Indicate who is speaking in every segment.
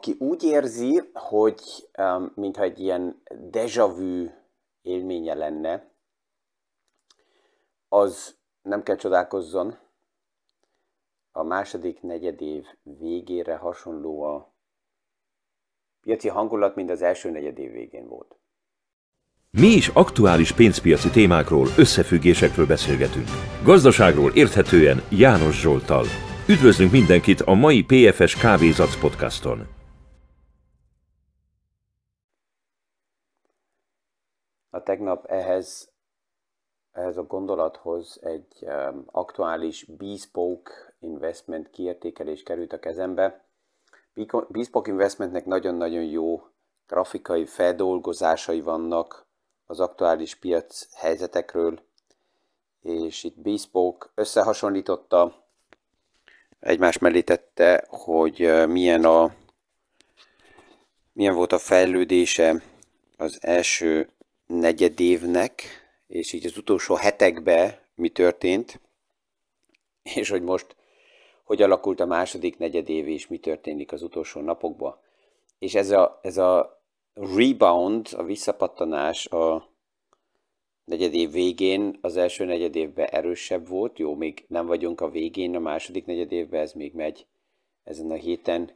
Speaker 1: aki úgy érzi, hogy um, mintha egy ilyen déjà vu élménye lenne, az nem kell csodálkozzon, a második negyedév végére hasonló a piaci hangulat, mint az első negyedév végén volt.
Speaker 2: Mi is aktuális pénzpiaci témákról, összefüggésekről beszélgetünk. Gazdaságról érthetően János Zsoltal. Üdvözlünk mindenkit a mai PFS Kávézac podcaston.
Speaker 1: A tegnap ehhez, ehhez a gondolathoz egy um, aktuális bespoke investment kiértékelés került a kezembe. Bespoke investmentnek nagyon-nagyon jó grafikai feldolgozásai vannak az aktuális piac helyzetekről, és itt Bespoke összehasonlította, egymás mellé tette, hogy milyen, a, milyen volt a fejlődése az első negyedévnek, és így az utolsó hetekben mi történt, és hogy most hogy alakult a második negyedév, és mi történik az utolsó napokban. És ez a, ez a rebound, a visszapattanás a negyedév végén, az első negyedévben erősebb volt. Jó, még nem vagyunk a végén, a második negyedévben ez még megy ezen a héten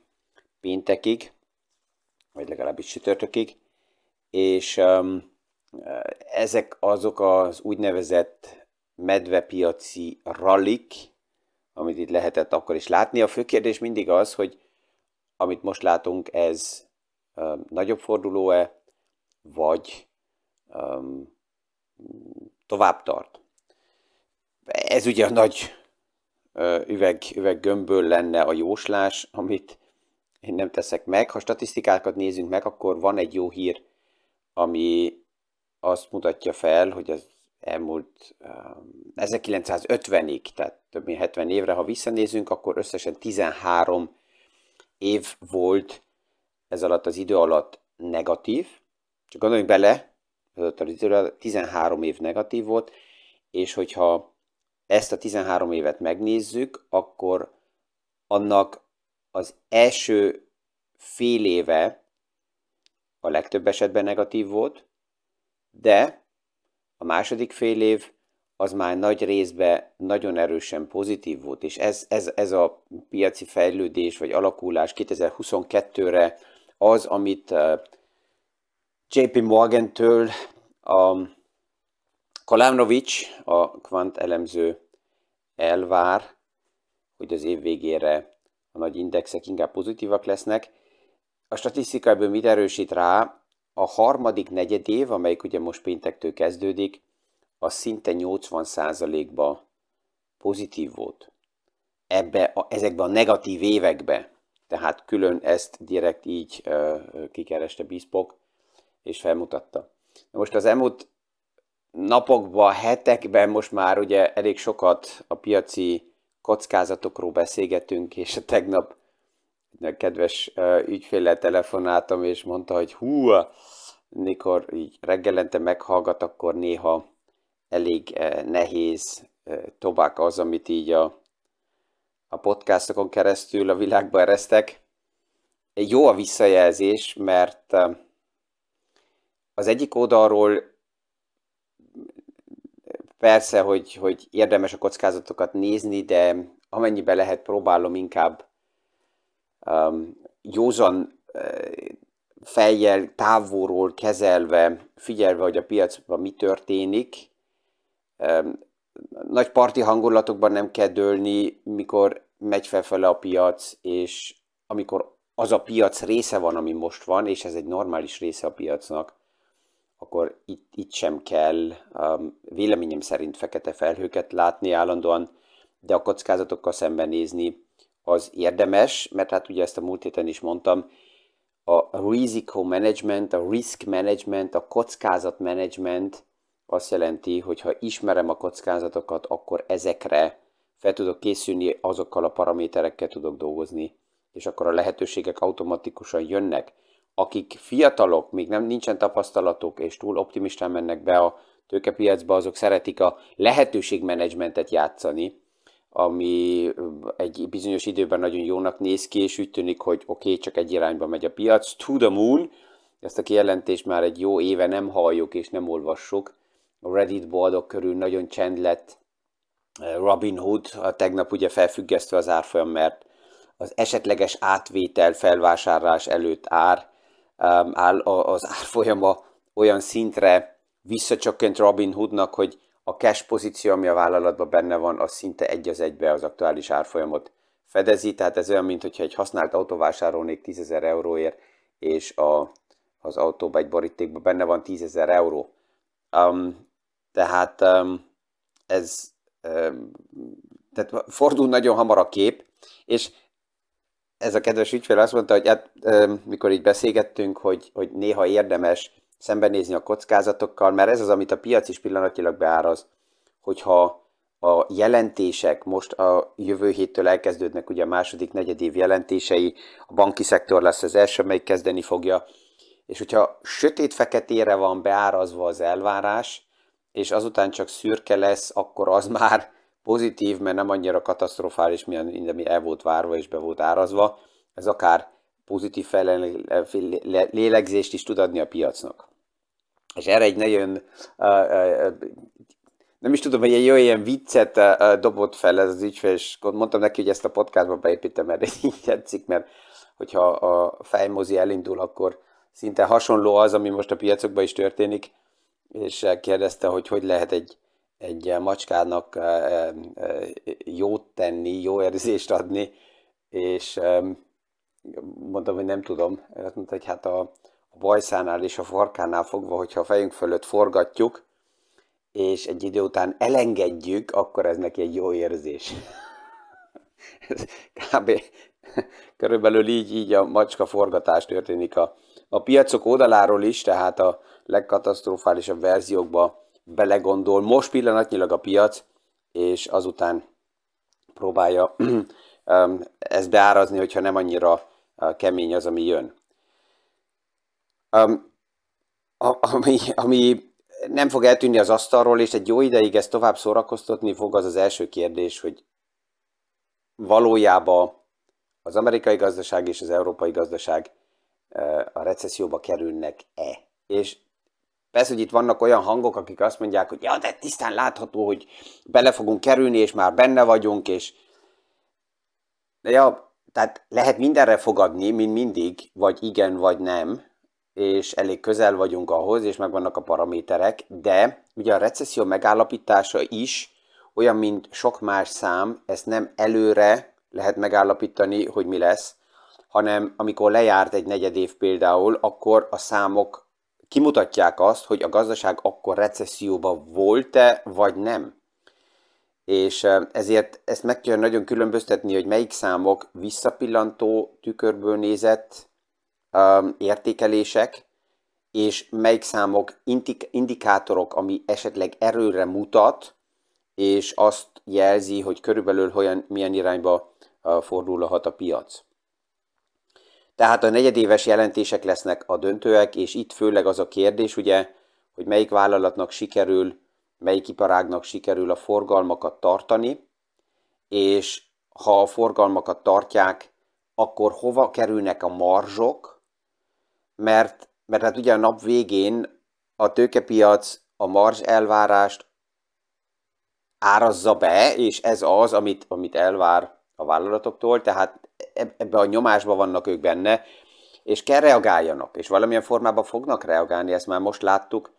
Speaker 1: péntekig, vagy legalábbis csütörtökig. És um, ezek azok az úgynevezett medvepiaci rallik, amit itt lehetett akkor is látni. A fő kérdés mindig az, hogy amit most látunk, ez nagyobb forduló-e, vagy um, tovább tart. Ez ugye a nagy üveg, üveggömbből lenne a jóslás, amit én nem teszek meg. Ha statisztikákat nézünk meg, akkor van egy jó hír, ami azt mutatja fel, hogy az elmúlt um, 1950-ig, tehát több mint 70 évre, ha visszanézünk, akkor összesen 13 év volt ez alatt az idő alatt negatív, csak gondoljunk bele, ez alatt az idő alatt 13 év negatív volt, és hogyha ezt a 13 évet megnézzük, akkor annak az első fél éve a legtöbb esetben negatív volt, de a második fél év az már nagy részben nagyon erősen pozitív volt, és ez, ez, ez a piaci fejlődés vagy alakulás 2022-re az, amit uh, JP Morgan-től a Kolanovics, a kvant elemző elvár, hogy az év végére a nagy indexek inkább pozitívak lesznek. A statisztikából mit erősít rá? A harmadik negyedév, amelyik ugye most péntektől kezdődik, az szinte 80%-ba pozitív volt. Ebbe, a, ezekbe a negatív évekbe, tehát külön ezt direkt így uh, kikereste Bispok, és felmutatta. Na most az elmúlt napokban, hetekben most már ugye elég sokat a piaci kockázatokról beszélgetünk, és a tegnap kedves ügyféllel telefonáltam, és mondta, hogy hú, mikor így reggelente meghallgat, akkor néha elég nehéz tobák az, amit így a, a podcastokon keresztül a világba eresztek. Jó a visszajelzés, mert az egyik oldalról persze, hogy, hogy érdemes a kockázatokat nézni, de amennyiben lehet, próbálom inkább józan fejjel, távolról kezelve, figyelve, hogy a piacban mi történik. Nagy parti hangulatokban nem kell dőlni, mikor megy felfele a piac, és amikor az a piac része van, ami most van, és ez egy normális része a piacnak, akkor itt, itt sem kell um, véleményem szerint fekete felhőket látni állandóan, de a kockázatokkal szembenézni az érdemes, mert hát ugye ezt a múlt héten is mondtam, a risiko management, a risk management, a kockázat management azt jelenti, hogy ha ismerem a kockázatokat, akkor ezekre fel tudok készülni, azokkal a paraméterekkel tudok dolgozni, és akkor a lehetőségek automatikusan jönnek. Akik fiatalok, még nem nincsen tapasztalatok, és túl optimistán mennek be a tőkepiacba, azok szeretik a lehetőségmenedzsmentet játszani, ami egy bizonyos időben nagyon jónak néz ki, és úgy tűnik, hogy oké, okay, csak egy irányba megy a piac. To the moon, ezt a kijelentést már egy jó éve nem halljuk és nem olvassuk. A Reddit boldog körül nagyon csend lett. Robin Hood a tegnap ugye felfüggesztve az árfolyam, mert az esetleges átvétel felvásárlás előtt ár áll az árfolyama olyan szintre visszacsökkent Robin Hoodnak, hogy a cash pozíció, ami a vállalatban benne van, az szinte egy az egybe az aktuális árfolyamot fedezi, tehát ez olyan, mintha egy használt autó vásárolnék 10 ezer euróért, és a, az autóban egy borítékban benne van 10 ezer euró. Um, tehát um, ez um, tehát fordul nagyon hamar a kép, és ez a kedves ügyfél azt mondta, hogy hát, um, mikor így beszélgettünk, hogy, hogy néha érdemes szembenézni a kockázatokkal, mert ez az, amit a piac is pillanatilag beáraz, hogyha a jelentések most a jövő héttől elkezdődnek, ugye a második negyedév jelentései, a banki szektor lesz az első, amelyik kezdeni fogja, és hogyha sötét-feketére van beárazva az elvárás, és azután csak szürke lesz, akkor az már pozitív, mert nem annyira katasztrofális, mint ami el volt várva és be volt árazva. Ez akár pozitív lélegzést is tud adni a piacnak. És erre egy nagyon, nem is tudom, hogy egy jó ilyen viccet dobott fel ez az ügyfél, és mondtam neki, hogy ezt a podcastba beépítem, mert így tetszik, mert hogyha a fejmozi elindul, akkor szinte hasonló az, ami most a piacokban is történik, és kérdezte, hogy hogy lehet egy, egy macskának jót tenni, jó érzést adni, és mondtam, hogy nem tudom. Azt mondta, hogy hát a, a bajszánál és a farkánál fogva, hogyha a fejünk fölött forgatjuk, és egy idő után elengedjük, akkor ez neki egy jó érzés. ez kb. körülbelül így, így a macska forgatás történik a, a piacok oldaláról is, tehát a legkatasztrofálisabb verziókba belegondol. Most pillanatnyilag a piac, és azután próbálja ezt beárazni, hogyha nem annyira kemény az, ami jön. Ami, ami nem fog eltűnni az asztalról, és egy jó ideig ezt tovább szórakoztatni fog, az az első kérdés, hogy valójában az amerikai gazdaság és az európai gazdaság a recesszióba kerülnek-e. És persze, hogy itt vannak olyan hangok, akik azt mondják, hogy ja, de tisztán látható, hogy bele fogunk kerülni, és már benne vagyunk, és de ja, tehát lehet mindenre fogadni, mint mindig, vagy igen, vagy nem, és elég közel vagyunk ahhoz, és megvannak a paraméterek, de ugye a recesszió megállapítása is olyan, mint sok más szám, ezt nem előre lehet megállapítani, hogy mi lesz, hanem amikor lejárt egy negyed év például, akkor a számok kimutatják azt, hogy a gazdaság akkor recesszióban volt-e, vagy nem és ezért ezt meg kell nagyon különböztetni, hogy melyik számok visszapillantó tükörből nézett um, értékelések, és melyik számok indik- indikátorok, ami esetleg erőre mutat, és azt jelzi, hogy körülbelül olyan, milyen irányba uh, fordulhat a piac. Tehát a negyedéves jelentések lesznek a döntőek, és itt főleg az a kérdés, ugye, hogy melyik vállalatnak sikerül melyik iparágnak sikerül a forgalmakat tartani, és ha a forgalmakat tartják, akkor hova kerülnek a marzsok, mert, mert hát ugye a nap végén a tőkepiac a marzs elvárást árazza be, és ez az, amit, amit elvár a vállalatoktól, tehát ebbe a nyomásban vannak ők benne, és kell reagáljanak, és valamilyen formában fognak reagálni, ezt már most láttuk,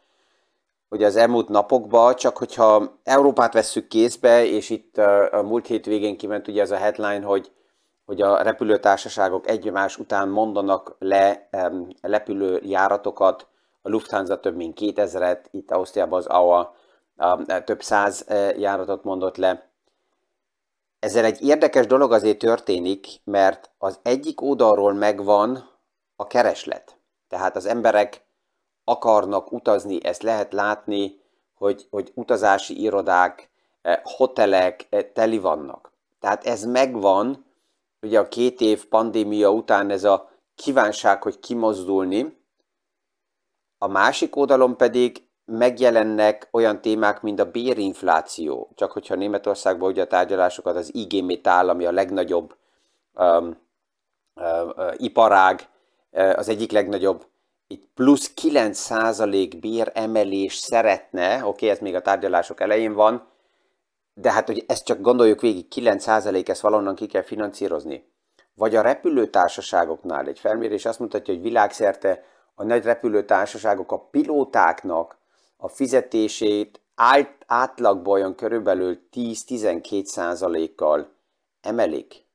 Speaker 1: hogy az elmúlt napokban, csak hogyha Európát vesszük kézbe, és itt a múlt hét végén kiment ugye ez a headline, hogy, hogy a repülőtársaságok egymás után mondanak le um, repülőjáratokat, a Lufthansa több mint 2000-et, itt Ausztriában az AUA um, több száz járatot mondott le. Ezzel egy érdekes dolog azért történik, mert az egyik oldalról megvan a kereslet. Tehát az emberek akarnak utazni, ezt lehet látni, hogy, hogy utazási irodák, eh, hotelek eh, teli vannak. Tehát ez megvan, ugye a két év pandémia után ez a kívánság, hogy kimozdulni, a másik oldalon pedig megjelennek olyan témák, mint a bérinfláció. Csak hogyha Németországban ugye a tárgyalásokat az IG Metall, ami a legnagyobb um, uh, iparág, uh, az egyik legnagyobb, itt plusz 9% béremelés szeretne, oké, ez még a tárgyalások elején van, de hát hogy ezt csak gondoljuk végig, 9% ezt valonnan ki kell financírozni. Vagy a repülőtársaságoknál egy felmérés azt mutatja, hogy világszerte a nagy repülőtársaságok a pilótáknak a fizetését át, átlagban olyan körülbelül 10-12 kal emelik.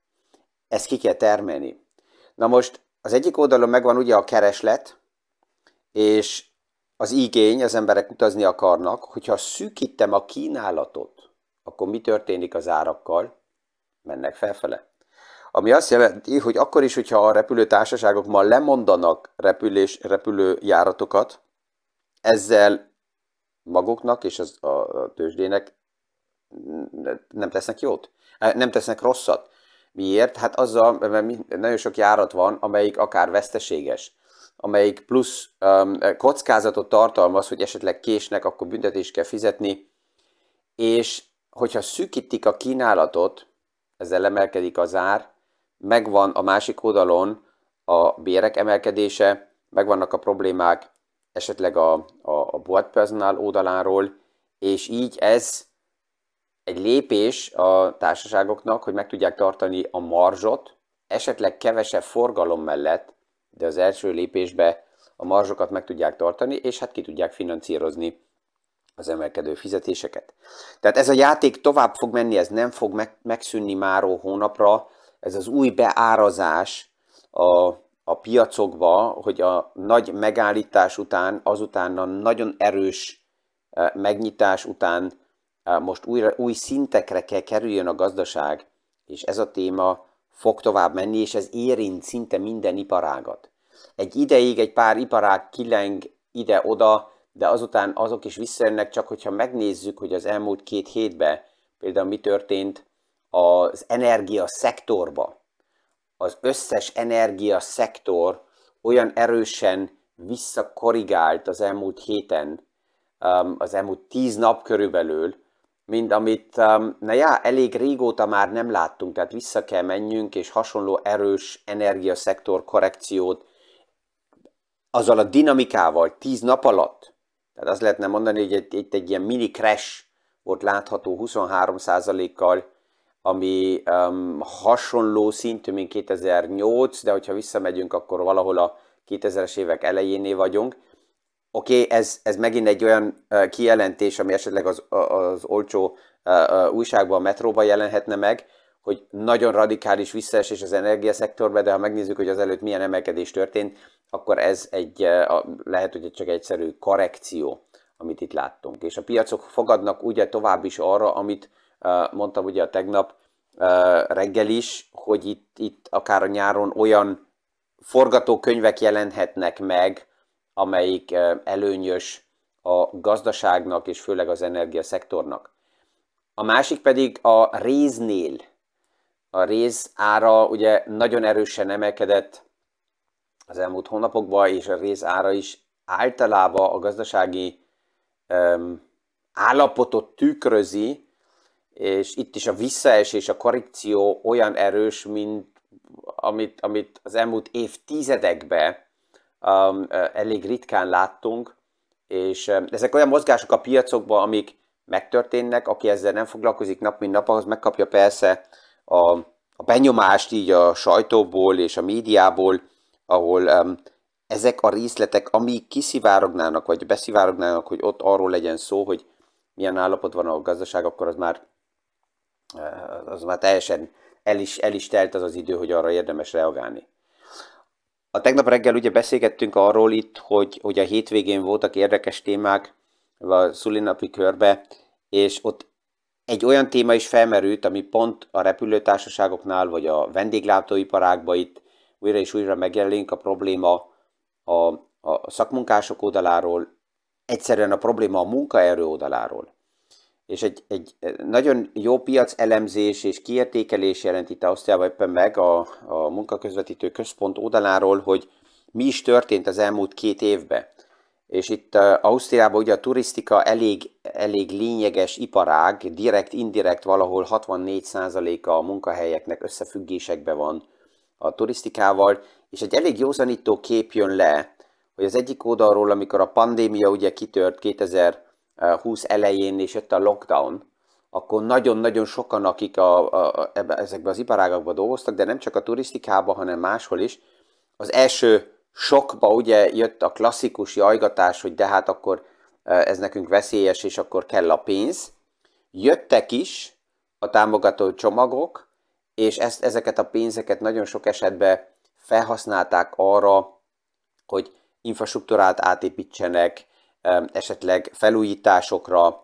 Speaker 1: Ezt ki kell termelni. Na most az egyik oldalon megvan ugye a kereslet, és az igény, az emberek utazni akarnak, hogyha szűkítem a kínálatot, akkor mi történik az árakkal? Mennek felfele. Ami azt jelenti, hogy akkor is, hogyha a repülőtársaságok ma lemondanak repülés, repülőjáratokat, ezzel maguknak és az, a tőzsdének nem tesznek jót, nem tesznek rosszat. Miért? Hát azzal, mert nagyon sok járat van, amelyik akár veszteséges, amelyik plusz um, kockázatot tartalmaz, hogy esetleg késnek, akkor büntetést kell fizetni, és hogyha szűkítik a kínálatot, ezzel emelkedik az ár, megvan a másik oldalon a bérek emelkedése, megvannak a problémák esetleg a, a, a boltpersonál oldaláról, és így ez egy lépés a társaságoknak, hogy meg tudják tartani a marzsot, esetleg kevesebb forgalom mellett, de az első lépésbe a marzsokat meg tudják tartani, és hát ki tudják financírozni az emelkedő fizetéseket. Tehát ez a játék tovább fog menni, ez nem fog meg, megszűnni máró hónapra, ez az új beárazás a a piacokba, hogy a nagy megállítás után, azután a nagyon erős eh, megnyitás után eh, most újra, új szintekre kell kerüljön a gazdaság, és ez a téma fog tovább menni, és ez érint szinte minden iparágat. Egy ideig egy pár iparág kileng ide-oda, de azután azok is visszajönnek, csak hogyha megnézzük, hogy az elmúlt két hétben például mi történt az energia szektorba, az összes energia szektor olyan erősen visszakorrigált az elmúlt héten, um, az elmúlt tíz nap körülbelül, mint amit, um, na já, elég régóta már nem láttunk, tehát vissza kell menjünk, és hasonló erős energiaszektor korrekciót azzal a dinamikával tíz nap alatt, tehát azt lehetne mondani, hogy itt egy, egy ilyen mini crash volt látható 23%-kal, ami um, hasonló szintű, mint 2008, de hogyha visszamegyünk, akkor valahol a 2000-es évek elejénél vagyunk. Oké, okay, ez, ez megint egy olyan uh, kijelentés, ami esetleg az, az olcsó uh, uh, újságban, a metróban jelenhetne meg, hogy nagyon radikális visszaesés az energiaszektorban, de ha megnézzük, hogy az előtt milyen emelkedés történt, akkor ez egy, uh, lehet, hogy csak egyszerű korrekció, amit itt láttunk. És a piacok fogadnak ugye tovább is arra, amit mondtam ugye a tegnap reggel is, hogy itt, itt akár a nyáron olyan forgatókönyvek jelenhetnek meg, amelyik előnyös a gazdaságnak és főleg az energiaszektornak. A másik pedig a réznél. A réz ára ugye nagyon erősen emelkedett az elmúlt hónapokban, és a réz ára is általában a gazdasági um, állapotot tükrözi, és itt is a visszaesés, a korrekció olyan erős, mint amit, amit az elmúlt évtizedekben elég ritkán láttunk, és um, ezek olyan mozgások a piacokban, amik megtörténnek, aki ezzel nem foglalkozik nap mint nap, az megkapja persze a, a benyomást így a sajtóból és a médiából, ahol um, ezek a részletek, amik kiszivárognának, vagy beszivárognának, hogy ott arról legyen szó, hogy milyen állapot van a gazdaság, akkor az már az már teljesen el is, el is telt az az idő, hogy arra érdemes reagálni. A tegnap reggel ugye beszélgettünk arról itt, hogy, hogy a hétvégén voltak érdekes témák a szulinapi körbe, és ott egy olyan téma is felmerült, ami pont a repülőtársaságoknál, vagy a vendéglátóiparágban itt újra és újra megjelenik a probléma a, a szakmunkások oldaláról, egyszerűen a probléma a munkaerő oldaláról és egy, egy nagyon jó piac elemzés és kiértékelés jelent itt Ausztriában éppen meg a, a munkaközvetítő központ oldaláról, hogy mi is történt az elmúlt két évben. és itt Ausztriában ugye a turisztika elég, elég lényeges iparág, direkt, indirekt valahol 64%-a a munkahelyeknek összefüggésekben van a turisztikával, és egy elég józanító kép jön le, hogy az egyik oldalról, amikor a pandémia ugye kitört 2020 elején, és jött a lockdown, akkor nagyon-nagyon sokan, akik a, a, a, ezekben az iparágakban dolgoztak, de nem csak a turisztikában, hanem máshol is, az első sokba ugye jött a klasszikus jajgatás, hogy de hát akkor e, ez nekünk veszélyes, és akkor kell a pénz. Jöttek is a támogató csomagok, és ezt, ezeket a pénzeket nagyon sok esetben felhasználták arra, hogy infrastruktúrát átépítsenek, esetleg felújításokra,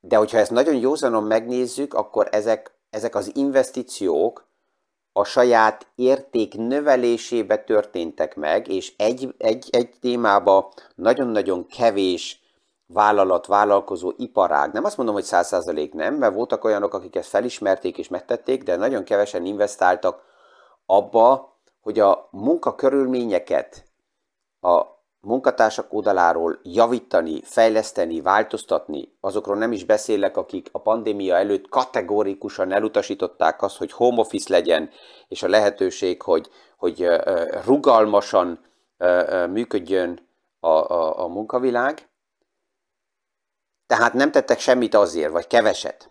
Speaker 1: de hogyha ezt nagyon józanon megnézzük, akkor ezek, ezek az investíciók a saját érték növelésébe történtek meg, és egy, egy, egy témába nagyon-nagyon kevés vállalat, vállalkozó, iparág, nem azt mondom, hogy száz százalék nem, mert voltak olyanok, akik ezt felismerték és megtették, de nagyon kevesen investáltak abba, hogy a munkakörülményeket, a munkatársak oldaláról javítani, fejleszteni, változtatni, azokról nem is beszélek, akik a pandémia előtt kategórikusan elutasították azt, hogy home office legyen, és a lehetőség, hogy, hogy rugalmasan működjön a, a, a munkavilág. Tehát nem tettek semmit azért, vagy keveset.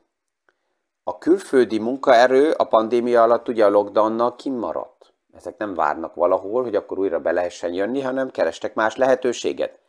Speaker 1: A külföldi munkaerő a pandémia alatt ugye a lockdownnal kimaradt ezek nem várnak valahol, hogy akkor újra be lehessen jönni, hanem kerestek más lehetőséget.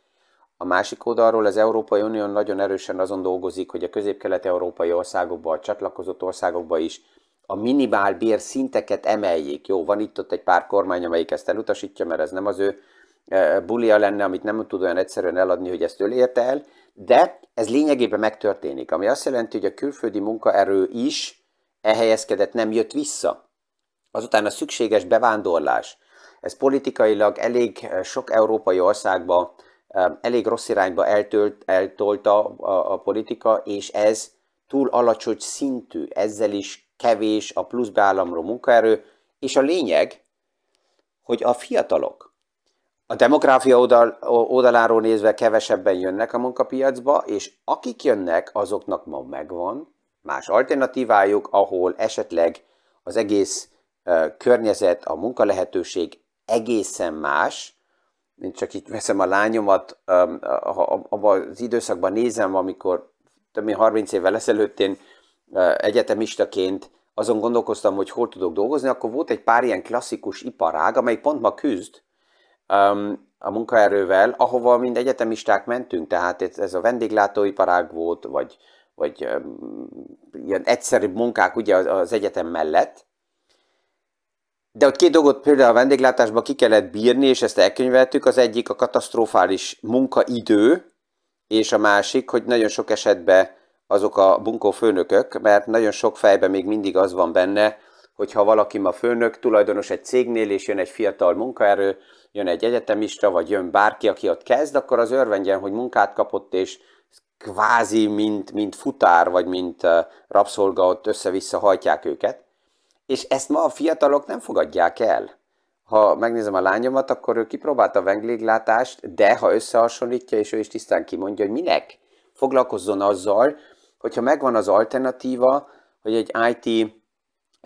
Speaker 1: A másik oldalról az Európai Unió nagyon erősen azon dolgozik, hogy a közép-kelet-európai országokban, a csatlakozott országokban is a minimál bér szinteket emeljék. Jó, van itt ott egy pár kormány, amelyik ezt elutasítja, mert ez nem az ő e, bulia lenne, amit nem tud olyan egyszerűen eladni, hogy ezt ő érte el, de ez lényegében megtörténik, ami azt jelenti, hogy a külföldi munkaerő is ehelyezkedett, nem jött vissza. Azután a szükséges bevándorlás. Ez politikailag elég eh, sok európai országba eh, elég rossz irányba eltölt, eltolta a, a politika, és ez túl alacsony szintű, ezzel is kevés a plusz beállamról munkaerő, és a lényeg, hogy a fiatalok a demográfia oldal, oldaláról nézve kevesebben jönnek a munkapiacba, és akik jönnek, azoknak ma megvan más alternatívájuk, ahol esetleg az egész környezet, a munkalehetőség egészen más, mint csak itt veszem a lányomat, abban az időszakban nézem, amikor több mint 30 évvel ezelőtt én egyetemistaként azon gondolkoztam, hogy hol tudok dolgozni, akkor volt egy pár ilyen klasszikus iparág, amely pont ma küzd a munkaerővel, ahova mind egyetemisták mentünk, tehát ez a vendéglátóiparág volt, vagy, vagy ilyen egyszerű munkák ugye az egyetem mellett, de ott két dolgot például a vendéglátásban ki kellett bírni, és ezt elkönyveltük. Az egyik a katasztrofális munkaidő, és a másik, hogy nagyon sok esetben azok a bunkó főnökök, mert nagyon sok fejben még mindig az van benne, hogy ha valaki ma főnök, tulajdonos egy cégnél, és jön egy fiatal munkaerő, jön egy egyetemista, vagy jön bárki, aki ott kezd, akkor az örvendjen, hogy munkát kapott, és kvázi, mint, mint futár, vagy mint uh, rabszolga ott össze-vissza hajtják őket és ezt ma a fiatalok nem fogadják el. Ha megnézem a lányomat, akkor ő kipróbálta a vendéglátást, de ha összehasonlítja, és ő is tisztán kimondja, hogy minek foglalkozzon azzal, hogyha megvan az alternatíva, hogy egy IT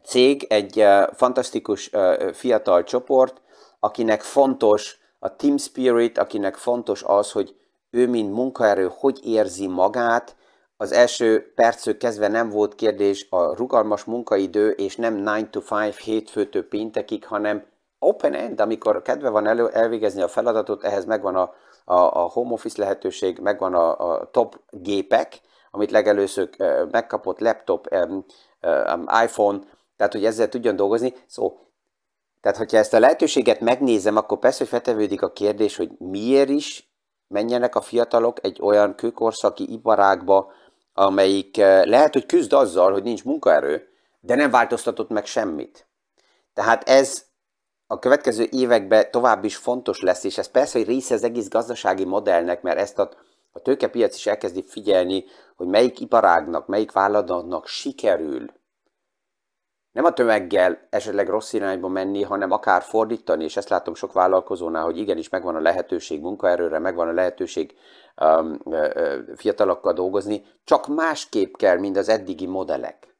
Speaker 1: cég, egy uh, fantasztikus uh, fiatal csoport, akinek fontos a team spirit, akinek fontos az, hogy ő, mint munkaerő, hogy érzi magát, az első perctől kezdve nem volt kérdés a rugalmas munkaidő, és nem 9 to 5 hétfőtől péntekig, hanem open end, amikor kedve van elő, elvégezni a feladatot, ehhez megvan a, a, a home office lehetőség, megvan a, a top gépek, amit legelőször megkapott laptop, iPhone, tehát hogy ezzel tudjon dolgozni. Szó, tehát, hogyha ezt a lehetőséget megnézem, akkor persze, hogy feltevődik a kérdés, hogy miért is menjenek a fiatalok egy olyan kőkorszaki iparágba, amelyik eh, lehet, hogy küzd azzal, hogy nincs munkaerő, de nem változtatott meg semmit. Tehát ez a következő években tovább is fontos lesz, és ez persze, hogy része az egész gazdasági modellnek, mert ezt a, a tőkepiac is elkezdi figyelni, hogy melyik iparágnak, melyik vállalatnak sikerül nem a tömeggel esetleg rossz irányba menni, hanem akár fordítani, és ezt látom sok vállalkozónál, hogy igenis megvan a lehetőség munkaerőre, megvan a lehetőség fiatalokkal dolgozni, csak másképp kell, mint az eddigi modellek.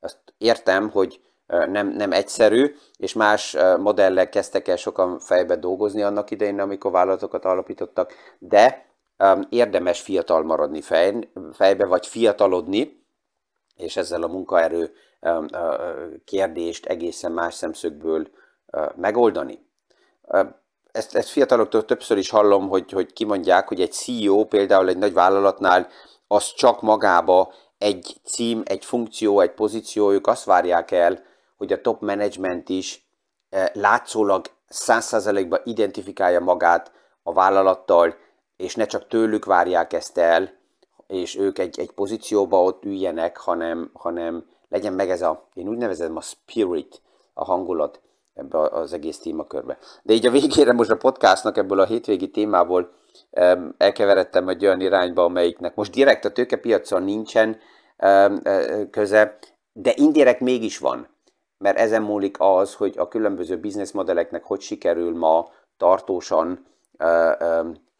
Speaker 1: Azt értem, hogy nem, nem egyszerű, és más modellek kezdtek el sokan fejbe dolgozni annak idején, amikor vállalatokat alapítottak, de um, érdemes fiatal maradni fej, fejbe, vagy fiatalodni, és ezzel a munkaerő um, kérdést egészen más szemszögből megoldani. Ezt, ezt fiataloktól többször is hallom, hogy, hogy kimondják, hogy egy CEO például egy nagy vállalatnál az csak magába egy cím, egy funkció, egy pozíció, ők azt várják el, hogy a top management is látszólag 100%-ban identifikálja magát a vállalattal, és ne csak tőlük várják ezt el, és ők egy, egy pozícióba ott üljenek, hanem, hanem legyen meg ez a, én úgy nevezem a spirit, a hangulat ebbe az egész témakörbe. De így a végére most a podcastnak ebből a hétvégi témából elkeveredtem egy olyan irányba, amelyiknek most direkt a tőkepiacon nincsen köze, de indirekt mégis van. Mert ezen múlik az, hogy a különböző bizniszmodelleknek hogy sikerül ma tartósan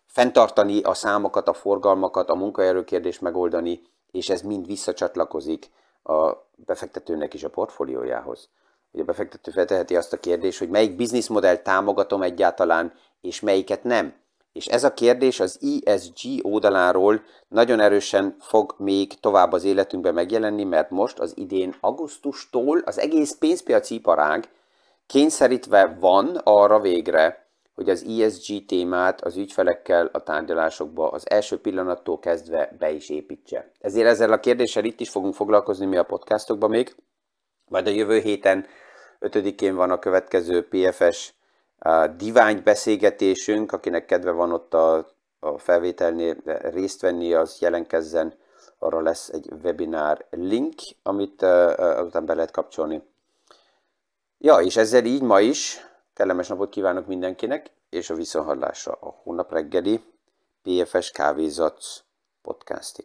Speaker 1: fenntartani a számokat, a forgalmakat, a munkaerőkérdést megoldani, és ez mind visszacsatlakozik a befektetőnek is a portfóliójához. Hogy a befektető felteheti azt a kérdést, hogy melyik bizniszmodell támogatom egyáltalán, és melyiket nem. És ez a kérdés az ESG oldaláról nagyon erősen fog még tovább az életünkben megjelenni, mert most az idén augusztustól az egész pénzpiaci iparág kényszerítve van arra végre, hogy az ESG témát az ügyfelekkel a tárgyalásokba az első pillanattól kezdve be is építse. Ezért ezzel a kérdéssel itt is fogunk foglalkozni mi a podcastokban még, majd a jövő héten 5-én van a következő PFS divány beszélgetésünk, akinek kedve van ott a, a felvételnél részt venni, az jelenkezzen, arra lesz egy webinár link, amit uh, után be lehet kapcsolni. Ja, és ezzel így ma is Kellemes napot kívánok mindenkinek, és a viszonhallásra a hónap reggeli PFS Kávézac podcastig.